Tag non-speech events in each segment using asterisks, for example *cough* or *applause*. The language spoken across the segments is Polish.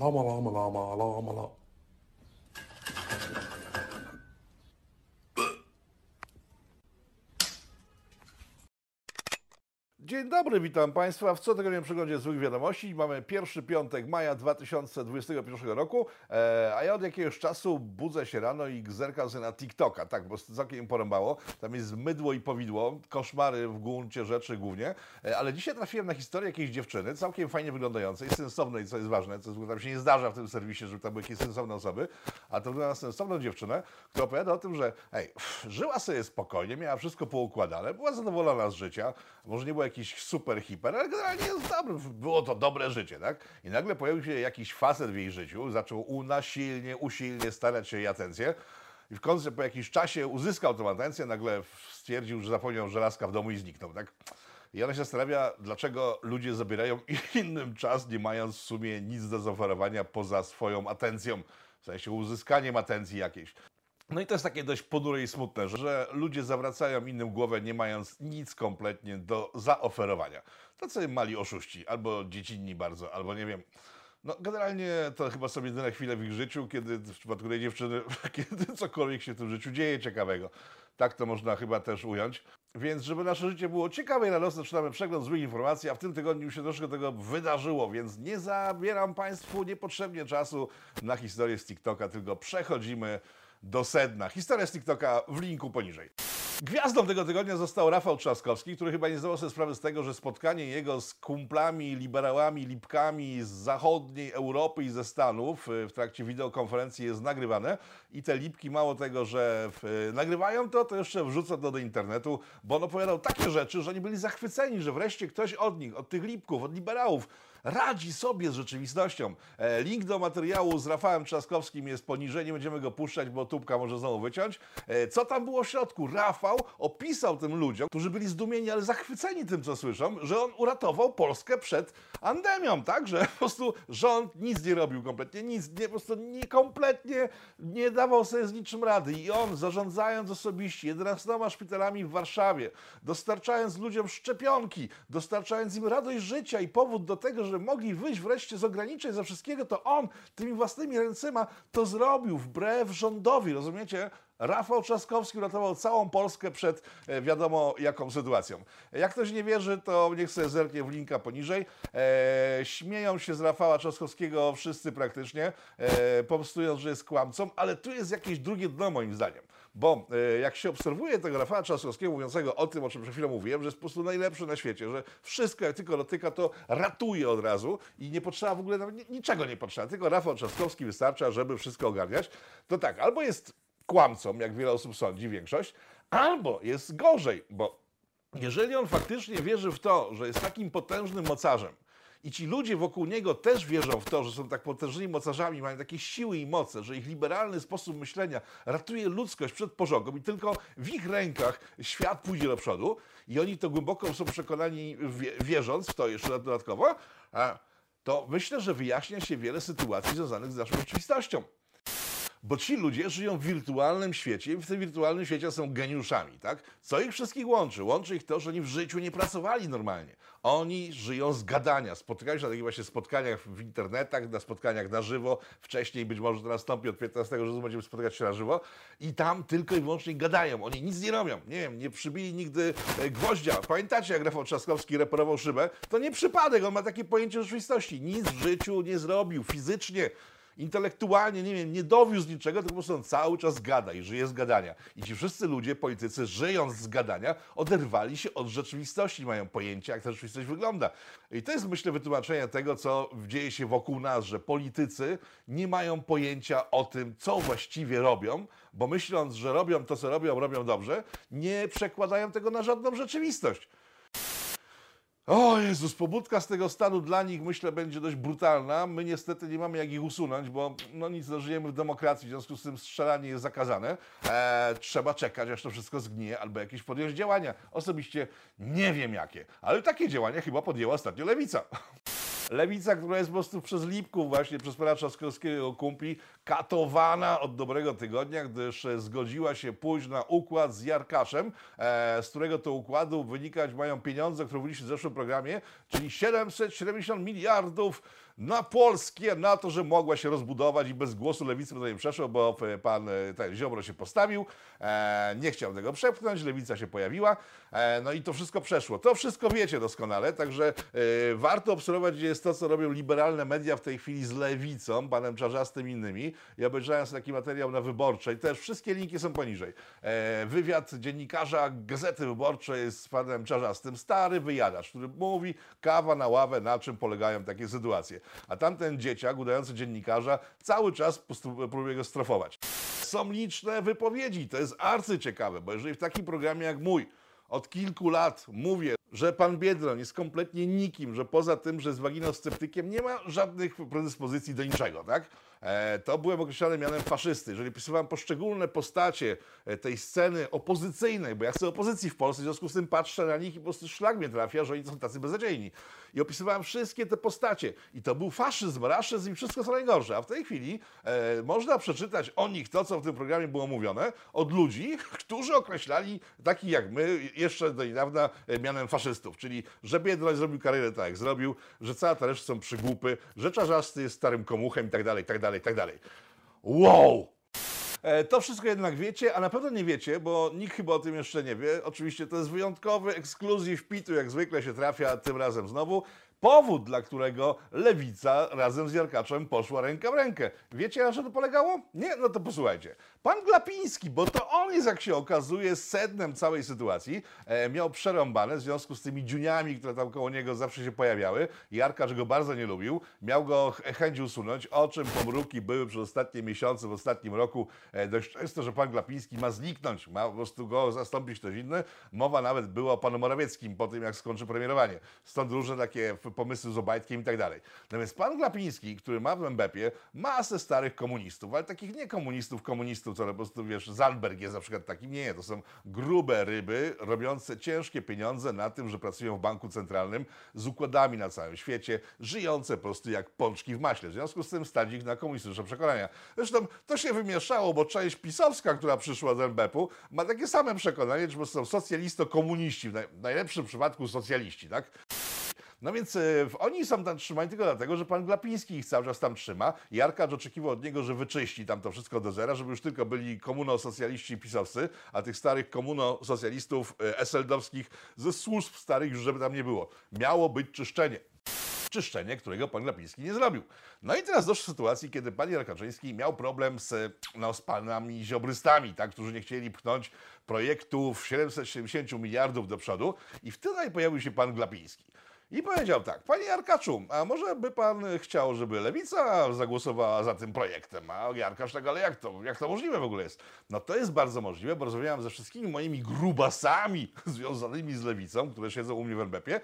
啦嘛啦嘛啦嘛啦嘛啦。Dzień dobry, witam Państwa w cotygodniowym przeglądzie złych wiadomości. Mamy pierwszy piątek maja 2021 roku, e, a ja od jakiegoś czasu budzę się rano i zerkam sobie na TikToka, tak, bo całkiem porąbało. Tam jest mydło i powidło, koszmary w gruncie rzeczy głównie, e, ale dzisiaj trafiłem na historię jakiejś dziewczyny, całkiem fajnie wyglądającej, sensownej, co jest ważne, co tam się nie zdarza w tym serwisie, żeby tam były jakieś sensowne osoby, a to na sensowną dziewczynę, która opowiada o tym, że pff, żyła sobie spokojnie, miała wszystko poukładane, była zadowolona z życia, może nie było jakiś super hiper, ale generalnie jest dobre, było to dobre życie, tak? I nagle pojawił się jakiś facet w jej życiu, zaczął unasilnie, usilnie starać się jej atencję i w końcu po jakimś czasie uzyskał tę atencję, nagle stwierdził, że zapomniał żelazka w domu i zniknął, tak? I ona się zastanawia, dlaczego ludzie zabierają *laughs* innym czas, nie mając w sumie nic do zaoferowania poza swoją atencją, w sensie uzyskaniem atencji jakiejś. No i to jest takie dość ponure i smutne, że, ludzie zawracają innym głowę, nie mając nic kompletnie do zaoferowania. Tacy mali oszuści, albo dziecinni bardzo, albo nie wiem. No generalnie to chyba są jedyne chwile w ich życiu, kiedy w przypadku tej dziewczyny, *laughs* kiedy cokolwiek się w tym życiu dzieje ciekawego. Tak to można chyba też ująć. Więc żeby nasze życie było ciekawe i radosne, zaczynamy przegląd złych informacji, a w tym tygodniu się troszkę tego wydarzyło, więc nie zabieram Państwu niepotrzebnie czasu na historię z TikToka, tylko przechodzimy do sedna. Historia z TikToka w linku poniżej. Gwiazdą tego tygodnia został Rafał Trzaskowski, który chyba nie zdawał sobie sprawy z tego, że spotkanie jego z kumplami, liberałami, lipkami z zachodniej Europy i ze Stanów y, w trakcie wideokonferencji jest nagrywane i te lipki mało tego, że w, nagrywają to, to jeszcze wrzucą to do internetu, bo on opowiadał takie rzeczy, że oni byli zachwyceni, że wreszcie ktoś od nich, od tych lipków, od liberałów radzi sobie z rzeczywistością. E, link do materiału z Rafałem Trzaskowskim jest poniżej, nie będziemy go puszczać, bo tubka może znowu wyciąć. E, co tam było w środku? Rafał opisał tym ludziom, którzy byli zdumieni, ale zachwyceni tym, co słyszą, że on uratował Polskę przed pandemią, tak? Że po prostu rząd nic nie robił kompletnie, nic, nie, po prostu nie, kompletnie nie dawał sobie z niczym rady. I on, zarządzając osobiście 11 szpitalami w Warszawie, dostarczając ludziom szczepionki, dostarczając im radość życia i powód do tego, że mogli wyjść wreszcie z ograniczeń ze wszystkiego, to on tymi własnymi ręcyma to zrobił wbrew rządowi, rozumiecie? Rafał Trzaskowski uratował całą Polskę przed e, wiadomo jaką sytuacją. Jak ktoś nie wierzy, to niech sobie zerknie w linka poniżej. E, śmieją się z Rafała Trzaskowskiego wszyscy praktycznie, e, pomstując, że jest kłamcą, ale tu jest jakieś drugie dno moim zdaniem. Bo e, jak się obserwuje tego Rafała Trzaskowskiego mówiącego o tym, o czym przed chwilą mówiłem, że jest po prostu najlepszy na świecie, że wszystko jak tylko dotyka, to ratuje od razu i nie potrzeba w ogóle niczego nie potrzeba, tylko Rafał Trzaskowski wystarcza, żeby wszystko ogarniać. To tak, albo jest kłamcą, jak wiele osób sądzi, większość, albo jest gorzej, bo jeżeli on faktycznie wierzy w to, że jest takim potężnym mocarzem, i ci ludzie wokół niego też wierzą w to, że są tak potężnymi mocarzami, mają takie siły i moce, że ich liberalny sposób myślenia ratuje ludzkość przed pożogą i tylko w ich rękach świat pójdzie do przodu i oni to głęboko są przekonani, wierząc w to jeszcze dodatkowo, to myślę, że wyjaśnia się wiele sytuacji związanych z naszą rzeczywistością. Bo ci ludzie żyją w wirtualnym świecie i w tym wirtualnym świecie są geniuszami, tak? Co ich wszystkich łączy? Łączy ich to, że oni w życiu nie pracowali normalnie. Oni żyją z gadania. Spotykają się na takich właśnie spotkaniach w internetach, na spotkaniach na żywo. Wcześniej być może to nastąpi od 15 że będziemy spotykać się na żywo. I tam tylko i wyłącznie gadają. Oni nic nie robią. Nie wiem, nie przybili nigdy e, gwoździa. Pamiętacie, jak Rafał Trzaskowski reparował szybę? To nie przypadek, on ma takie pojęcie rzeczywistości. Nic w życiu nie zrobił fizycznie intelektualnie, nie wiem, nie dowiózł niczego, tylko po prostu on cały czas gada i żyje z gadania. I ci wszyscy ludzie, politycy, żyjąc z gadania, oderwali się od rzeczywistości, mają pojęcie, jak ta rzeczywistość wygląda. I to jest, myślę, wytłumaczenie tego, co dzieje się wokół nas, że politycy nie mają pojęcia o tym, co właściwie robią, bo myśląc, że robią to, co robią, robią dobrze, nie przekładają tego na żadną rzeczywistość. O Jezus, pobudka z tego stanu dla nich myślę będzie dość brutalna. My niestety nie mamy jak ich usunąć, bo no nic, no, żyjemy w demokracji, w związku z tym strzelanie jest zakazane. Eee, trzeba czekać, aż to wszystko zgnie, albo jakieś podjąć działania. Osobiście nie wiem jakie, ale takie działania chyba podjęła ostatnio Lewica. Lewica, która jest po prostu przez Lipków, właśnie przez pana Trzaskowskiego kumpli, katowana od dobrego tygodnia, gdyż zgodziła się pójść na układ z Jarkaszem, e, z którego to układu wynikać mają pieniądze, które mówiliśmy w zeszłym programie, czyli 770 miliardów na Polskie, na to, że mogła się rozbudować i bez głosu lewicy to nie przeszło, bo e, pan ten Ziobro się postawił, e, nie chciał tego przepchnąć, lewica się pojawiła, e, no i to wszystko przeszło. To wszystko wiecie doskonale, także e, warto obserwować, gdzie jest to, co robią liberalne media w tej chwili z lewicą, panem Czarzastym i innymi. Ja obejrzałem sobie taki materiał na Wyborczej, też wszystkie linki są poniżej. E, wywiad dziennikarza Gazety Wyborczej z panem Czarzastym, stary wyjadacz, który mówi kawa na ławę, na czym polegają takie sytuacje. A tamten dzieciak, udający dziennikarza, cały czas prostu próbuje go strofować. Są liczne wypowiedzi, to jest arcyciekawe, bo jeżeli w takim programie jak mój od kilku lat mówię, że pan Biedroń jest kompletnie nikim, że poza tym, że jest waginosceptykiem, nie ma żadnych predyspozycji do niczego, tak? E, to byłem określany mianem faszysty. Jeżeli opisywałem poszczególne postacie e, tej sceny opozycyjnej, bo ja chcę opozycji w Polsce, w związku z tym patrzę na nich i po prostu szlak mnie trafia, że oni są tacy beznadziejni. I opisywałem wszystkie te postacie. I to był faszyzm, raszyzm i wszystko co najgorsze. A w tej chwili e, można przeczytać o nich to, co w tym programie było mówione, od ludzi, którzy określali takich jak my, jeszcze do niedawna e, mianem faszystów. Czyli, że Biedroń zrobił karierę tak, jak zrobił, że cała ta reszta są przygłupy, że Czarzasty jest starym komuchem i tak dalej, i tak dalej, i tak dalej. Wow! E, To wszystko jednak wiecie, a na pewno nie wiecie, bo nikt chyba o tym jeszcze nie wie. Oczywiście to jest wyjątkowy ekskluzyw pitu, jak zwykle się trafia, tym razem znowu. Powód, dla którego lewica razem z Jarkaczem poszła ręka w rękę. Wiecie, na czym to polegało? Nie? No to posłuchajcie. Pan Glapiński, bo to on jest, jak się okazuje, sednem całej sytuacji, e, miał przerąbane w związku z tymi dziuniami, które tam koło niego zawsze się pojawiały. Jarkacz go bardzo nie lubił, miał go ch- chęć usunąć, o czym pomruki były przez ostatnie miesiące, w ostatnim roku e, dość często, że pan Glapiński ma zniknąć, ma po prostu go zastąpić ktoś inny. Mowa nawet była o panu Morawieckim po tym, jak skończy premierowanie. Stąd różne takie pomysły z Obajtkiem i tak dalej. Natomiast pan Glapiński, który ma w MBP-ie masę starych komunistów, ale takich nie komunistów, komunistów, co po prostu, wiesz, Zandberg jest na przykład takim, nie, to są grube ryby robiące ciężkie pieniądze na tym, że pracują w banku centralnym z układami na całym świecie, żyjące po prostu jak pączki w maśle. W związku z tym stać ich na komunistyczne przekonania. Zresztą to się wymieszało, bo część pisowska, która przyszła z NBP-u, ma takie same przekonanie, że po prostu są socjalisto-komuniści, w najlepszym przypadku socjaliści, tak? No więc e, oni są tam trzymani tylko dlatego, że pan Glapiński ich cały czas tam trzyma. Jarkacz oczekiwał od niego, że wyczyści tam to wszystko do zera, żeby już tylko byli komunosocjaliści i pisowcy, a tych starych komunosocjalistów e, SLD-owskich ze służb starych już żeby tam nie było. Miało być czyszczenie czyszczenie, którego pan Glapiński nie zrobił. No i teraz doszło do sytuacji, kiedy pan Jarkaczyński miał problem z, no, z panami ziobrystami, tak, którzy nie chcieli pchnąć projektów 770 miliardów do przodu i wtedy pojawił się pan Glapiński. I powiedział tak, panie Jarkaczu, a może by pan chciał, żeby lewica zagłosowała za tym projektem? A Jarkacz tak, ale jak to, jak to możliwe w ogóle jest? No to jest bardzo możliwe, bo rozmawiałem ze wszystkimi moimi grubasami *laughs* związanymi z lewicą, które siedzą u mnie w NBP.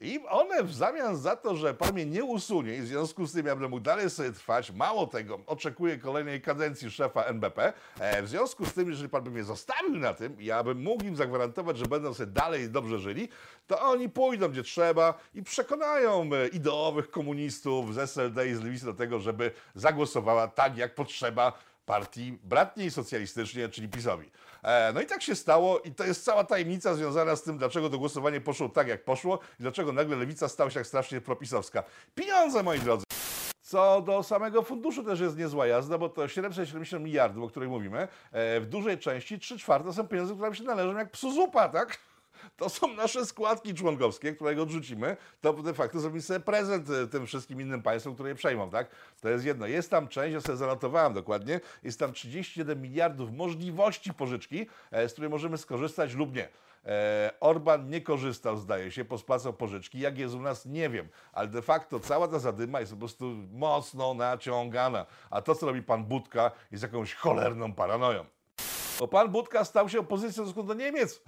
I one w zamian za to, że pan mnie nie usunie i w związku z tym ja będę mógł dalej sobie trwać, mało tego, oczekuję kolejnej kadencji szefa NBP. E, w związku z tym, jeżeli pan by mnie zostawił na tym, ja bym mógł im zagwarantować, że będą sobie dalej dobrze żyli, to oni pójdą gdzie trzeba i przekonają e, ideowych komunistów z SLD i z lewicy do tego, żeby zagłosowała tak, jak potrzeba partii bratniej socjalistycznie, czyli PiSowi. E, no i tak się stało i to jest cała tajemnica związana z tym, dlaczego to głosowanie poszło tak, jak poszło i dlaczego nagle lewica stała się tak strasznie propisowska. Pieniądze, moi drodzy! Co do samego funduszu też jest niezła jazda, bo to 770 miliardów, o których mówimy, e, w dużej części 3 czwarte są pieniądze, które nam się należą jak psu zupa, tak? To są nasze składki członkowskie, które jak odrzucimy, to de facto zrobimy sobie prezent e, tym wszystkim innym państwom, które je przejmą, tak? To jest jedno. Jest tam część, ja sobie zanotowałem dokładnie, jest tam 31 miliardów możliwości pożyczki, e, z której możemy skorzystać lub nie. E, Orban nie korzystał, zdaje się, pospłacał pożyczki. Jak jest u nas, nie wiem. Ale de facto cała ta zadyma jest po prostu mocno naciągana. A to, co robi pan Budka, jest jakąś cholerną paranoją. Bo pan Budka stał się opozycją w stosunku do Niemiec.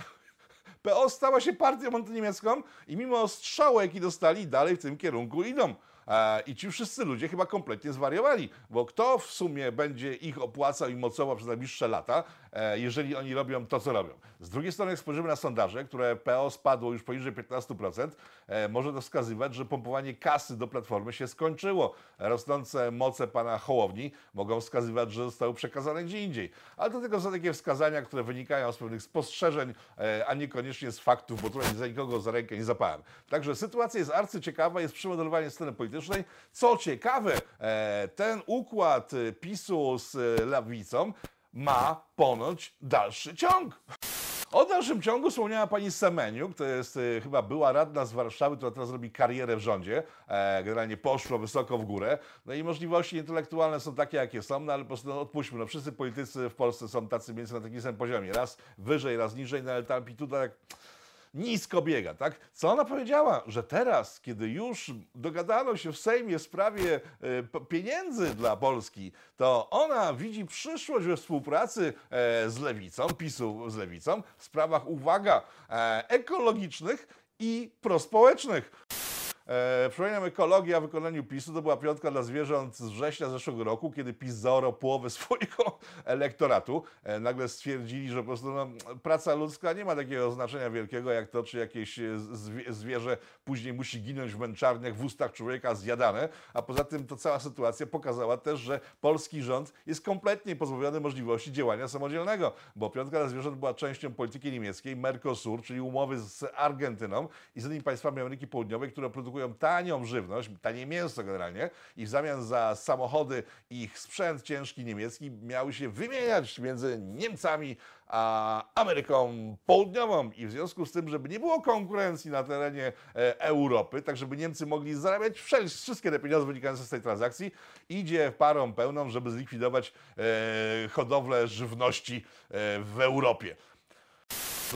PO stała się partią antyniemiecką i mimo strzału, jaki dostali, dalej w tym kierunku idą. E, I ci wszyscy ludzie chyba kompletnie zwariowali, bo kto w sumie będzie ich opłacał i mocował przez najbliższe lata, jeżeli oni robią to, co robią. Z drugiej strony, jak spojrzymy na sondaże, które PO spadło już poniżej 15%, e, może to wskazywać, że pompowanie kasy do Platformy się skończyło. Rosnące moce pana Hołowni mogą wskazywać, że zostały przekazane gdzie indziej. Ale to tylko są takie wskazania, które wynikają z pewnych spostrzeżeń, e, a niekoniecznie z faktów, bo tutaj za nikogo za rękę nie zapałem. Także sytuacja jest arcyciekawa, jest przemodelowanie sceny politycznej. Co ciekawe, e, ten układ e, PiSu z e, Lewicą ma ponoć dalszy ciąg. O dalszym ciągu wspomniała pani Semeniuk, to jest e, chyba była radna z Warszawy, która teraz robi karierę w rządzie. E, generalnie poszło wysoko w górę. No i możliwości intelektualne są takie, jakie są, no ale po prostu no, odpuśćmy. No, wszyscy politycy w Polsce są tacy mniej więcej na takim samym poziomie. Raz wyżej, raz niżej, no ale ta amplituda jak nisko biega, tak? Co ona powiedziała? Że teraz, kiedy już dogadano się w Sejmie w sprawie e, pieniędzy dla Polski, to ona widzi przyszłość we współpracy e, z lewicą, PiSu z lewicą, w sprawach, uwaga, e, ekologicznych i prospołecznych. E, przypominam, ekologia w wykonaniu PiSu to była piątka dla zwierząt z września zeszłego roku, kiedy PiS zaorał połowę *laughs* swojego elektoratu. E, nagle stwierdzili, że po prostu no, praca ludzka nie ma takiego znaczenia wielkiego jak to, czy jakieś e, zwie- zwierzę później musi ginąć w męczarniach w ustach człowieka zjadane. A poza tym to cała sytuacja pokazała też, że polski rząd jest kompletnie pozbawiony możliwości działania samodzielnego, bo piątka dla zwierząt była częścią polityki niemieckiej, Mercosur, czyli umowy z Argentyną i z innymi państwami Ameryki Południowej, które produkują tanią żywność, tanie mięso generalnie i w zamian za samochody ich sprzęt ciężki niemiecki miały się wymieniać między Niemcami a Ameryką Południową i w związku z tym, żeby nie było konkurencji na terenie e, Europy, tak żeby Niemcy mogli zarabiać wszystkie te pieniądze wynikające z tej transakcji, idzie parą pełną, żeby zlikwidować e, hodowlę żywności e, w Europie.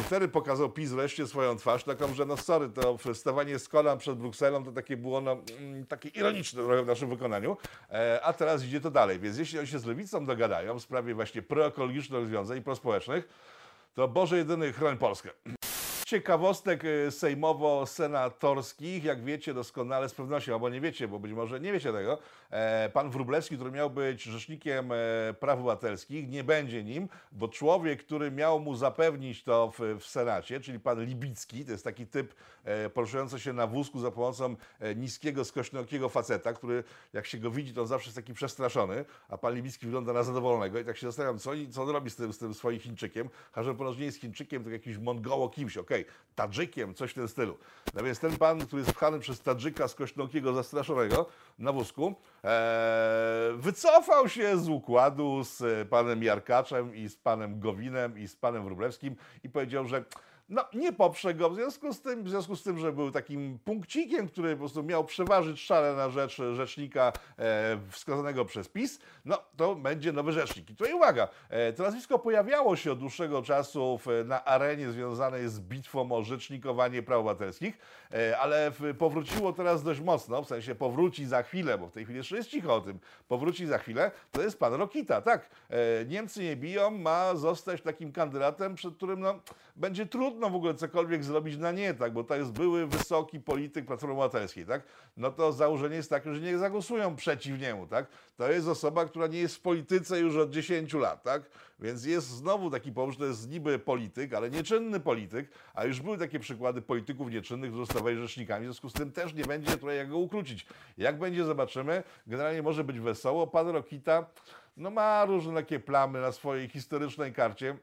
Wtedy pokazał PiS wreszcie swoją twarz, taką, że no sorry, to stawanie z kolan przed Brukselą to takie było no, mm, takie ironiczne w naszym wykonaniu, e, a teraz idzie to dalej. Więc jeśli oni się z lewicą dogadają w sprawie właśnie proekologicznych rozwiązań i prospołecznych, to Boże jedyny chroń Polskę. Ciekawostek y, sejmowo-senatorskich, jak wiecie doskonale, z pewnością, albo nie wiecie, bo być może nie wiecie tego, e, pan Wróblewski, który miał być rzecznikiem e, praw obywatelskich, nie będzie nim, bo człowiek, który miał mu zapewnić to w, w Senacie, czyli pan Libicki, to jest taki typ e, poruszający się na wózku za pomocą e, niskiego, skośnookiego faceta, który jak się go widzi, to zawsze jest taki przestraszony, a pan Libicki wygląda na zadowolonego. I tak się zastanawiam, co, co on robi z tym, z tym swoim Chińczykiem, że ponoć nie jest Chińczykiem, to jakimś Mongoło kimś, okej, Tadżykiem, coś w tym stylu. No więc ten pan, który jest pchany przez Tadżyka skośnookiego zastraszonego na wózku, e, wycofał się z układu z panem Jarkaczem i z panem Gowinem i z panem Wróblewskim i powiedział, że no, nie poprze go w związku z tym, w związku z tym, że był takim punkcikiem, który po prostu miał przeważyć szale na rzecz rzecznika e, wskazanego przez PiS, no to będzie nowy rzecznik. I tutaj uwaga, e, to nazwisko pojawiało się od dłuższego czasu w, na arenie związanej z bitwą o rzecznikowanie praw obywatelskich, e, ale w, powróciło teraz dość mocno, w sensie powróci za chwilę, bo w tej chwili jeszcze jest cicho o tym, powróci za chwilę, to jest pan Rokita, tak. E, Niemcy nie biją, ma zostać takim kandydatem, przed którym no, będzie trudno w ogóle cokolwiek zrobić na nie, tak, bo to jest były wysoki polityk Platformy Obywatelskiej, tak, no to założenie jest takie, że nie zagłosują przeciw niemu, tak, to jest osoba, która nie jest w polityce już od 10 lat, tak, więc jest znowu taki powód, że to jest niby polityk, ale nieczynny polityk, a już były takie przykłady polityków nieczynnych, którzy zostawali rzecznikami, w związku z tym też nie będzie tutaj jak go ukrócić. Jak będzie, zobaczymy. Generalnie może być wesoło. Pan Rokita, no ma różne takie plamy na swojej historycznej karcie.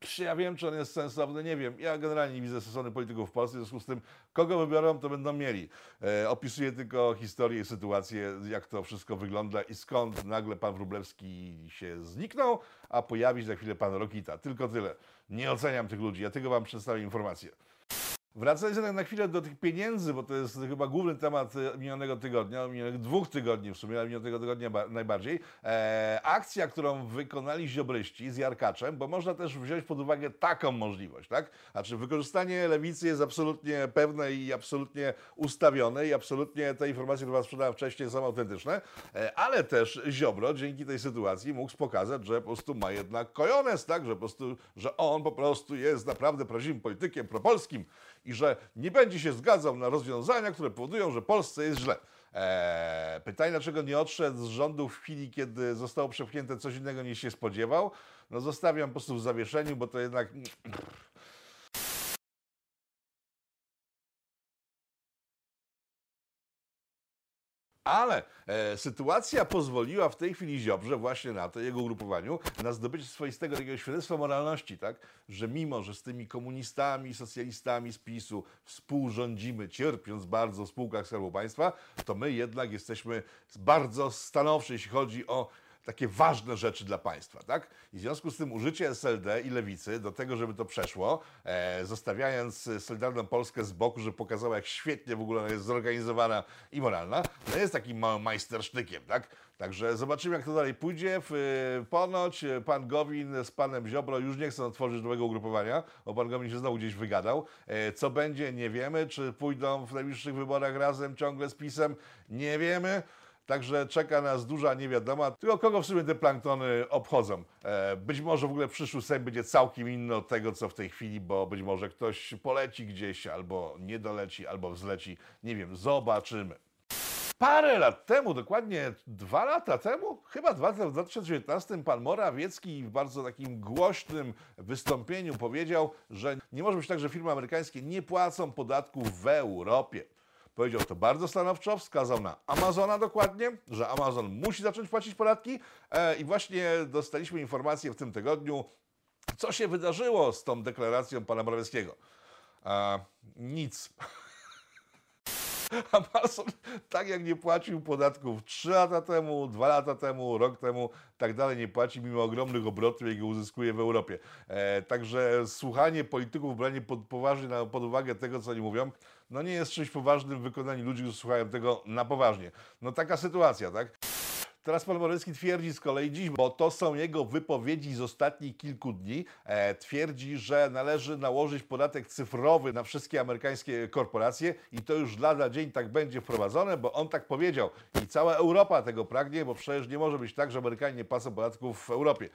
Czy ja wiem, czy on jest sensowny? Nie wiem. Ja generalnie nie widzę sensownych polityków w Polsce, w związku z tym, kogo wybiorą, to będą mieli. E, opisuję tylko historię i sytuację, jak to wszystko wygląda i skąd nagle pan Wróblewski się zniknął, a pojawi się za chwilę pan Rokita. Tylko tyle. Nie oceniam tych ludzi, ja tylko wam przedstawię informację. Wracając jednak na chwilę do tych pieniędzy, bo to jest chyba główny temat e, minionego tygodnia, minionych dwóch tygodni w sumie, ale minionego tygodnia ba- najbardziej. E, akcja, którą wykonali ziobryści z Jarkaczem, bo można też wziąć pod uwagę taką możliwość, tak? Znaczy wykorzystanie lewicy jest absolutnie pewne i absolutnie ustawione i absolutnie te informacje, które wam sprzedałem wcześniej są autentyczne, e, ale też Ziobro dzięki tej sytuacji mógł pokazać, że po prostu ma jednak kojones, tak? Że po prostu, że on po prostu jest naprawdę prawdziwym politykiem propolskim i że nie będzie się zgadzał na rozwiązania, które powodują, że Polsce jest źle. Eee, pytanie, dlaczego nie odszedł z rządu w chwili, kiedy zostało przepchnięte coś innego niż się spodziewał? No zostawiam po prostu w zawieszeniu, bo to jednak Ale e, sytuacja pozwoliła w tej chwili Ziobrze właśnie na to, jego ugrupowaniu, na zdobycie swoistego takiego świadectwa moralności, tak? Że mimo, że z tymi komunistami, socjalistami z PiSu współrządzimy, cierpiąc bardzo w spółkach Skarbu Państwa, to my jednak jesteśmy bardzo stanowczy, jeśli chodzi o takie ważne rzeczy dla państwa, tak? I w związku z tym użycie SLD i lewicy do tego, żeby to przeszło, e, zostawiając Solidarną Polskę z boku, że pokazała, jak świetnie w ogóle ona jest zorganizowana i moralna, to jest takim małym majstersztykiem, tak? Także zobaczymy, jak to dalej pójdzie. E, ponoć e, pan Gowin z panem Ziobro już nie chcą otworzyć nowego ugrupowania, bo pan Gowin się znowu gdzieś wygadał. E, co będzie, nie wiemy. Czy pójdą w najbliższych wyborach razem ciągle z PiSem, nie wiemy. Także czeka nas duża niewiadoma. Tylko kogo w sumie te planktony obchodzą? E, być może w ogóle przyszły Sejm będzie całkiem inny od tego, co w tej chwili, bo być może ktoś poleci gdzieś, albo nie doleci, albo wzleci. Nie wiem, zobaczymy. Parę lat temu, dokładnie dwa lata temu, chyba dwa, w 2019, pan Morawiecki w bardzo takim głośnym wystąpieniu powiedział, że nie może być tak, że firmy amerykańskie nie płacą podatków w Europie. Powiedział to bardzo stanowczo, wskazał na Amazona dokładnie, że Amazon musi zacząć płacić podatki e, i właśnie dostaliśmy informację w tym tygodniu, co się wydarzyło z tą deklaracją pana Morawieckiego. E, nic. *laughs* Amazon, tak jak nie płacił podatków 3 lata temu, 2 lata temu, rok temu, tak dalej nie płaci, mimo ogromnych obrotów, jakie uzyskuje w Europie. E, także słuchanie polityków, branie pod, poważnie na, pod uwagę tego, co oni mówią, no nie jest czymś poważnym w wykonaniu ludzi, którzy słuchają tego na poważnie. No taka sytuacja, tak? Teraz pan Morawiecki twierdzi z kolei dziś, bo to są jego wypowiedzi z ostatnich kilku dni, e, twierdzi, że należy nałożyć podatek cyfrowy na wszystkie amerykańskie korporacje i to już lada dzień tak będzie wprowadzone, bo on tak powiedział i cała Europa tego pragnie, bo przecież nie może być tak, że Amerykanie nie płacą podatków w Europie.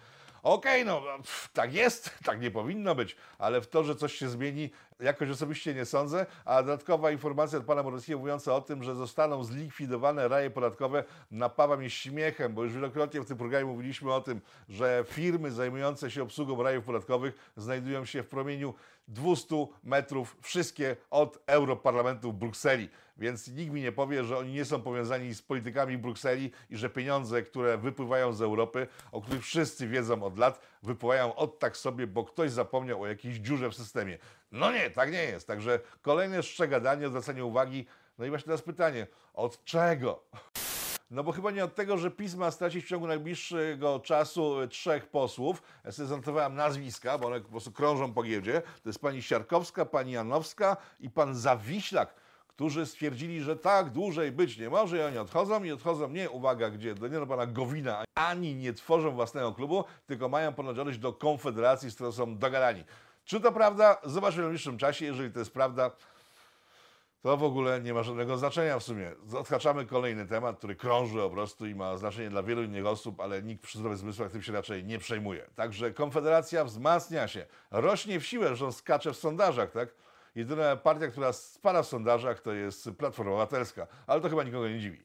Okej, okay, no tak jest, *laughs* tak nie powinno być, ale w to, że coś się zmieni, jakoś osobiście nie sądzę. A dodatkowa informacja od pana Morawieckiego mówiąca o tym, że zostaną zlikwidowane raje podatkowe, napawa mnie śmiechem, bo już wielokrotnie w tym programie mówiliśmy o tym, że firmy zajmujące się obsługą rajów podatkowych znajdują się w promieniu 200 metrów, wszystkie od Europarlamentu w Brukseli. Więc nikt mi nie powie, że oni nie są powiązani z politykami Brukseli i że pieniądze, które wypływają z Europy, o których wszyscy wiedzą od lat, wypływają od tak sobie, bo ktoś zapomniał o jakiejś dziurze w systemie. No nie, tak nie jest. Także kolejne szczegadanie, zwracanie uwagi. No i właśnie teraz pytanie, od czego? No bo chyba nie od tego, że PiS ma stracić w ciągu najbliższego czasu trzech posłów. Ja sobie nazwiska, bo one po prostu krążą po giełdzie. To jest pani Siarkowska, pani Janowska i pan Zawiślak, którzy stwierdzili, że tak dłużej być nie może i oni odchodzą i odchodzą nie, uwaga, gdzie, do nie do pana Gowina, ani nie tworzą własnego klubu, tylko mają ponoć do Konfederacji, z którą są dogadani. Czy to prawda? Zobaczymy w najbliższym czasie. Jeżeli to jest prawda, to w ogóle nie ma żadnego znaczenia w sumie. Odhaczamy kolejny temat, który krąży po prostu i ma znaczenie dla wielu innych osób, ale nikt przy zdrowych zmysłach tym się raczej nie przejmuje. Także Konfederacja wzmacnia się, rośnie w siłę, że skacze w sondażach, tak? Jedyna partia, która spada w sondażach, to jest Platforma Obywatelska, ale to chyba nikogo nie dziwi.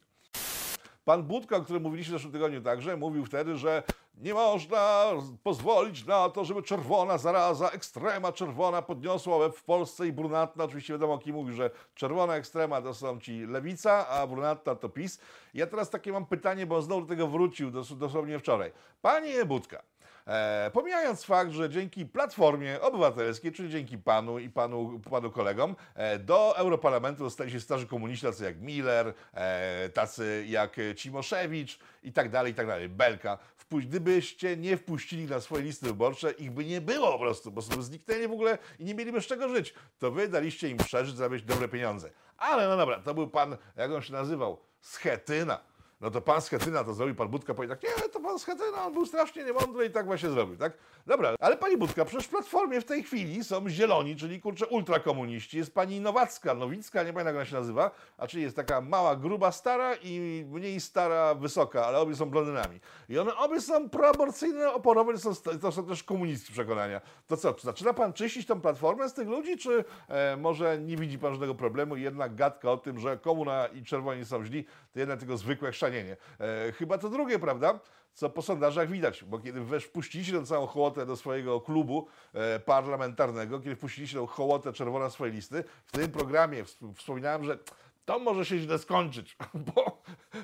Pan Budka, o którym mówiliśmy w zeszłym tygodniu także, mówił wtedy, że nie można pozwolić na to, żeby czerwona zaraza, ekstrema czerwona podniosła łeb w Polsce i brunatna, oczywiście wiadomo kim mówił, że czerwona ekstrema to są ci lewica, a brunatna to PiS. Ja teraz takie mam pytanie, bo znowu do tego wrócił dosłownie wczoraj. Panie Budka, E, pomijając fakt, że dzięki Platformie Obywatelskiej, czyli dzięki panu i panu, panu kolegom, e, do Europarlamentu dostali się starzy komuniści, tacy jak Miller, e, tacy jak Cimoszewicz i tak dalej, i tak dalej, Belka. Wpuść, gdybyście nie wpuścili na swoje listy wyborcze, ich by nie było po prostu, bo sobie zniknęli w ogóle i nie mieliby z czego żyć. To wy daliście im przeżyć, zarabiać dobre pieniądze. Ale no dobra, to był pan, jak on się nazywał, Schetyna. No to pan Schetyna to zrobił, pan Budka powiedział tak, nie, to pan Schetyna, on był strasznie niemądry i tak właśnie zrobił, tak? Dobra, ale pani Budka, przecież w Platformie w tej chwili są zieloni, czyli kurczę ultrakomuniści, jest pani Nowacka, Nowicka, nie pamiętam jak ona się nazywa, a czyli jest taka mała, gruba, stara i mniej stara, wysoka, ale obie są blondynami. I one obie są proaborcyjne, oporowe, to są, to są też komunistki przekonania. To co, zaczyna pan czyścić tą Platformę z tych ludzi, czy e, może nie widzi pan żadnego problemu i jednak gadka o tym, że komuna i czerwoni są źli, to jednak tylko zwykłe chrzanienie. E, chyba to drugie, prawda? Co po sondażach widać, bo kiedy wesz wpuściliście tę całą hołotę do swojego klubu e, parlamentarnego, kiedy wpuściliście tę hołotę czerwona swoje listy, w tym programie wspominałem, że to może się źle skończyć, *laughs* bo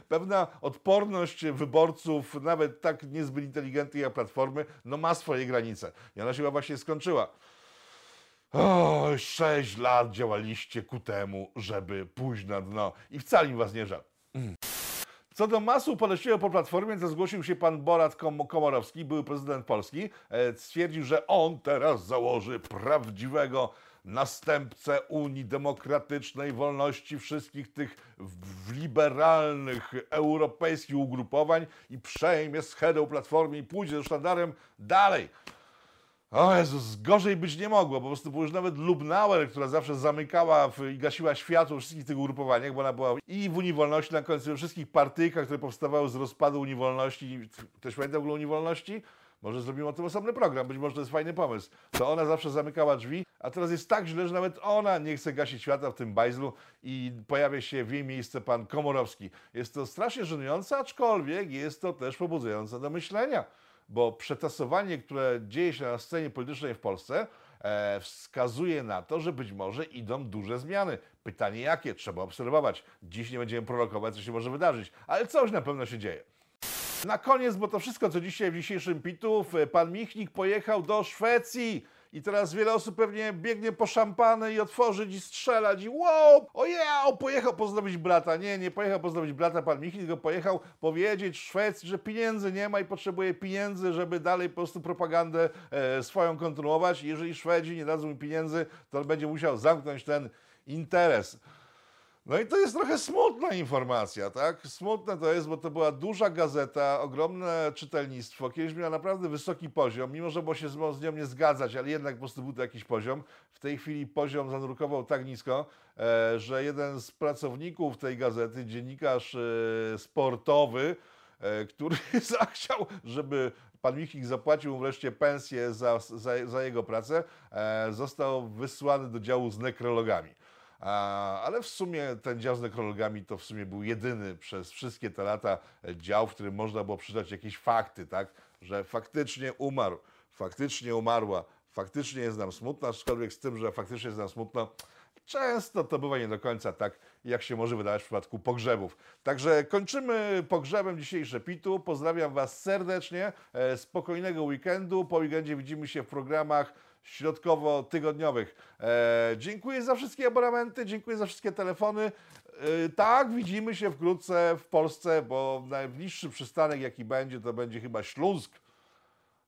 pewna odporność wyborców, nawet tak niezbyt inteligentnych jak Platformy, no ma swoje granice. I ona się właśnie skończyła. O, sześć lat działaliście ku temu, żeby pójść na dno. I wcale mi was nie żal. Co do masu poleciego po Platformie, to zgłosił się pan Borat Kom- Komorowski, były prezydent Polski. E, Stwierdził, że on teraz założy prawdziwego następcę Unii Demokratycznej, wolności wszystkich tych w- liberalnych, europejskich ugrupowań i przejmie schedę Platformy i pójdzie ze sztandarem dalej. O Jezus, gorzej być nie mogło. Po prostu, bo już nawet Lubnauer, która zawsze zamykała w, i gasiła światło wszystkich tych ugrupowaniach, bo ona była i w Unii Wolności, na końcu we wszystkich partyjkach, które powstawały z rozpadu Unii Wolności. Ktoś pamięta w ogóle Unii Wolności? Może zrobimy o tym osobny program, być może to jest fajny pomysł. To ona zawsze zamykała drzwi, a teraz jest tak źle, że nawet ona nie chce gasić światła w tym bajzlu i pojawia się w jej miejsce pan Komorowski. Jest to strasznie żenujące, aczkolwiek jest to też pobudzające do myślenia bo przetasowanie, które dzieje się na scenie politycznej w Polsce, e, wskazuje na to, że być może idą duże zmiany. Pytanie jakie? Trzeba obserwować. Dziś nie będziemy prorokować, co się może wydarzyć, ale coś na pewno się dzieje. Na koniec, bo to wszystko, co dzisiaj w dzisiejszym pitu, w- pan Michnik pojechał do Szwecji. I teraz wiele osób pewnie biegnie po szampany i otworzyć i strzelać i wow, ojej, pojechał pozdrowić brata. Nie, nie pojechał pozdrowić brata pan Michnik, tylko pojechał powiedzieć Szwecji, że pieniędzy nie ma i potrzebuje pieniędzy, żeby dalej po prostu propagandę e, swoją kontynuować. I jeżeli Szwedzi nie dadzą mu pieniędzy, to on będzie musiał zamknąć ten interes. No i to jest trochę smutna informacja, tak? Smutne to jest, bo to była duża gazeta, ogromne czytelnictwo, kiedyś miała naprawdę wysoki poziom, mimo że było się z, nią nie zgadzać, ale jednak po prostu był to jakiś poziom. W tej chwili poziom zanurkował tak nisko, e, że jeden z pracowników tej gazety, dziennikarz e, sportowy, e, który *laughs* zachciał, żeby pan Michnik zapłacił wreszcie pensję za, za, za jego pracę, został wysłany do działu z nekrologami. Ale w sumie ten dział z nekrologami to w sumie był jedyny przez wszystkie te lata dział, w którym można było przydać jakieś fakty, tak? Że faktycznie umarł, faktycznie umarła, faktycznie jest nam smutno, aczkolwiek z tym, że faktycznie jest nam smutno, często to bywa nie do końca tak, jak się może wydawać w przypadku pogrzebów. Także kończymy pogrzebem dzisiejsze Pitu. Pozdrawiam Was serdecznie, e, spokojnego weekendu. Po weekendzie widzimy się w programach środkowo-tygodniowych. E, dziękuję za wszystkie abonamenty, dziękuję za wszystkie telefony. E, tak, widzimy się wkrótce w Polsce, bo najbliższy przystanek, jaki będzie, to będzie chyba Śląsk,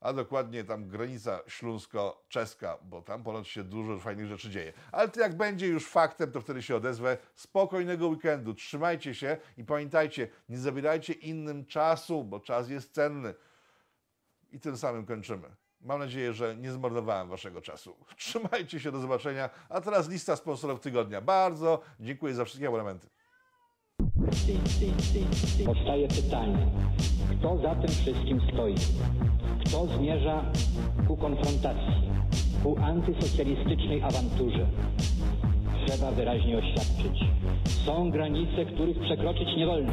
a dokładnie tam granica śląsko-czeska, bo tam ponoć się dużo fajnych rzeczy dzieje. Ale to jak będzie już faktem, to wtedy się odezwę. Spokojnego weekendu, trzymajcie się i pamiętajcie, nie zabierajcie innym czasu, bo czas jest cenny. I tym samym kończymy. Mam nadzieję, że nie zmarnowałem waszego czasu. *laughs* Trzymajcie się, do zobaczenia. A teraz lista sponsorów tygodnia. Bardzo dziękuję za wszystkie abonamenty. Powstaje pytanie, kto za tym wszystkim stoi? Kto zmierza ku konfrontacji, ku antysocjalistycznej awanturze? Trzeba wyraźnie oświadczyć. Są granice, których przekroczyć nie wolno.